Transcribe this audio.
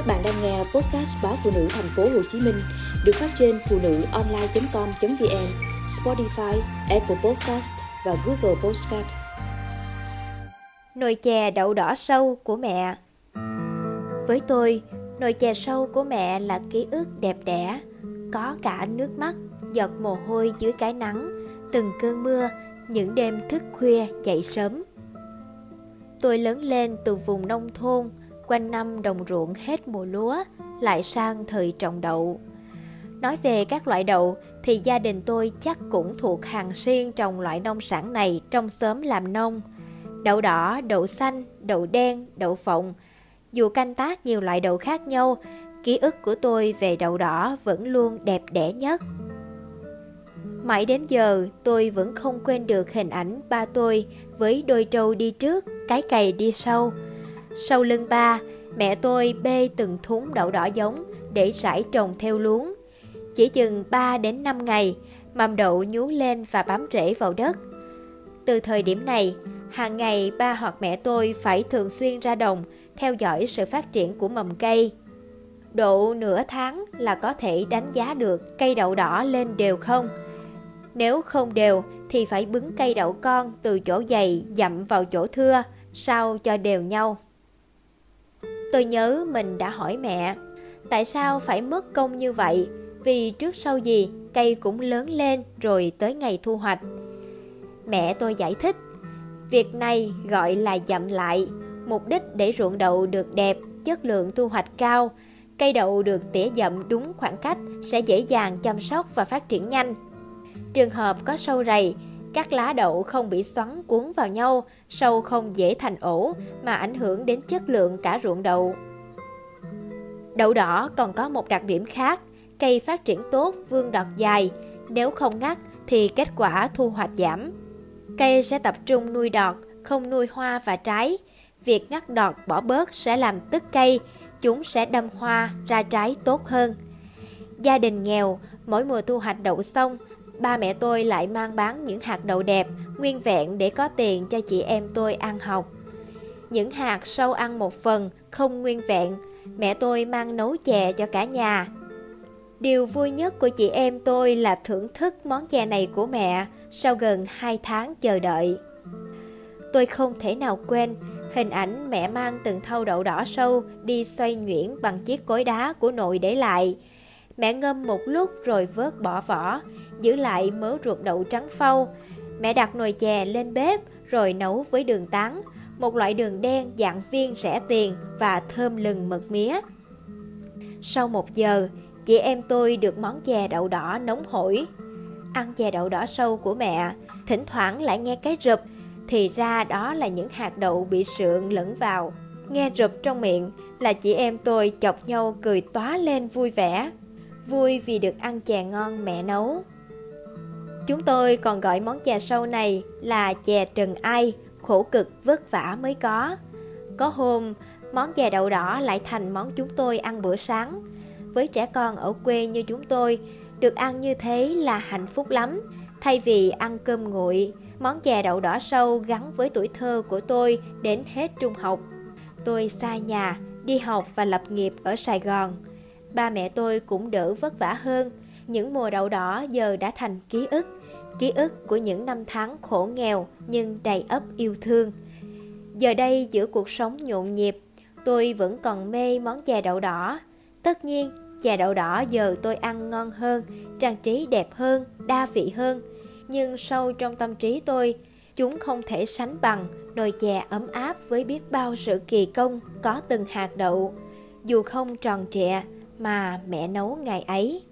Các bạn đang nghe podcast báo phụ nữ thành phố Hồ Chí Minh được phát trên phụ nữ online.com.vn, Spotify, Apple Podcast và Google Podcast. Nồi chè đậu đỏ sâu của mẹ Với tôi, nồi chè sâu của mẹ là ký ức đẹp đẽ, có cả nước mắt, giọt mồ hôi dưới cái nắng, từng cơn mưa, những đêm thức khuya dậy sớm. Tôi lớn lên từ vùng nông thôn, quanh năm đồng ruộng hết mùa lúa, lại sang thời trồng đậu. Nói về các loại đậu thì gia đình tôi chắc cũng thuộc hàng xuyên trồng loại nông sản này trong xóm làm nông. Đậu đỏ, đậu xanh, đậu đen, đậu phộng. Dù canh tác nhiều loại đậu khác nhau, ký ức của tôi về đậu đỏ vẫn luôn đẹp đẽ nhất. Mãi đến giờ, tôi vẫn không quên được hình ảnh ba tôi với đôi trâu đi trước, cái cày đi sau. Sau lưng ba, mẹ tôi bê từng thúng đậu đỏ giống để rải trồng theo luống. Chỉ chừng 3 đến 5 ngày, mầm đậu nhú lên và bám rễ vào đất. Từ thời điểm này, hàng ngày ba hoặc mẹ tôi phải thường xuyên ra đồng theo dõi sự phát triển của mầm cây. Độ nửa tháng là có thể đánh giá được cây đậu đỏ lên đều không. Nếu không đều thì phải bứng cây đậu con từ chỗ dày dặm vào chỗ thưa, sao cho đều nhau. Tôi nhớ mình đã hỏi mẹ, tại sao phải mất công như vậy? Vì trước sau gì cây cũng lớn lên rồi tới ngày thu hoạch. Mẹ tôi giải thích, việc này gọi là dặm lại, mục đích để ruộng đậu được đẹp, chất lượng thu hoạch cao, cây đậu được tỉa dặm đúng khoảng cách sẽ dễ dàng chăm sóc và phát triển nhanh. Trường hợp có sâu rầy, các lá đậu không bị xoắn cuốn vào nhau, sâu không dễ thành ổ mà ảnh hưởng đến chất lượng cả ruộng đậu. Đậu đỏ còn có một đặc điểm khác, cây phát triển tốt, vương đọt dài, nếu không ngắt thì kết quả thu hoạch giảm. Cây sẽ tập trung nuôi đọt, không nuôi hoa và trái. Việc ngắt đọt bỏ bớt sẽ làm tức cây, chúng sẽ đâm hoa ra trái tốt hơn. Gia đình nghèo, mỗi mùa thu hoạch đậu xong, ba mẹ tôi lại mang bán những hạt đậu đẹp, nguyên vẹn để có tiền cho chị em tôi ăn học. Những hạt sâu ăn một phần, không nguyên vẹn, mẹ tôi mang nấu chè cho cả nhà. Điều vui nhất của chị em tôi là thưởng thức món chè này của mẹ sau gần 2 tháng chờ đợi. Tôi không thể nào quên hình ảnh mẹ mang từng thau đậu đỏ sâu đi xoay nhuyễn bằng chiếc cối đá của nội để lại. Mẹ ngâm một lúc rồi vớt bỏ vỏ, giữ lại mớ ruột đậu trắng phau. Mẹ đặt nồi chè lên bếp rồi nấu với đường tán, một loại đường đen dạng viên rẻ tiền và thơm lừng mật mía. Sau một giờ, chị em tôi được món chè đậu đỏ nóng hổi. Ăn chè đậu đỏ sâu của mẹ, thỉnh thoảng lại nghe cái rụp, thì ra đó là những hạt đậu bị sượng lẫn vào. Nghe rụp trong miệng là chị em tôi chọc nhau cười tóa lên vui vẻ. Vui vì được ăn chè ngon mẹ nấu. Chúng tôi còn gọi món chè sâu này là chè trần ai, khổ cực vất vả mới có. Có hôm, món chè đậu đỏ lại thành món chúng tôi ăn bữa sáng. Với trẻ con ở quê như chúng tôi, được ăn như thế là hạnh phúc lắm. Thay vì ăn cơm nguội, món chè đậu đỏ sâu gắn với tuổi thơ của tôi đến hết trung học. Tôi xa nhà, đi học và lập nghiệp ở Sài Gòn. Ba mẹ tôi cũng đỡ vất vả hơn. Những mùa đậu đỏ giờ đã thành ký ức ký ức của những năm tháng khổ nghèo nhưng đầy ấp yêu thương. Giờ đây giữa cuộc sống nhộn nhịp, tôi vẫn còn mê món chè đậu đỏ. Tất nhiên, chè đậu đỏ giờ tôi ăn ngon hơn, trang trí đẹp hơn, đa vị hơn. Nhưng sâu trong tâm trí tôi, chúng không thể sánh bằng nồi chè ấm áp với biết bao sự kỳ công có từng hạt đậu, dù không tròn trịa mà mẹ nấu ngày ấy.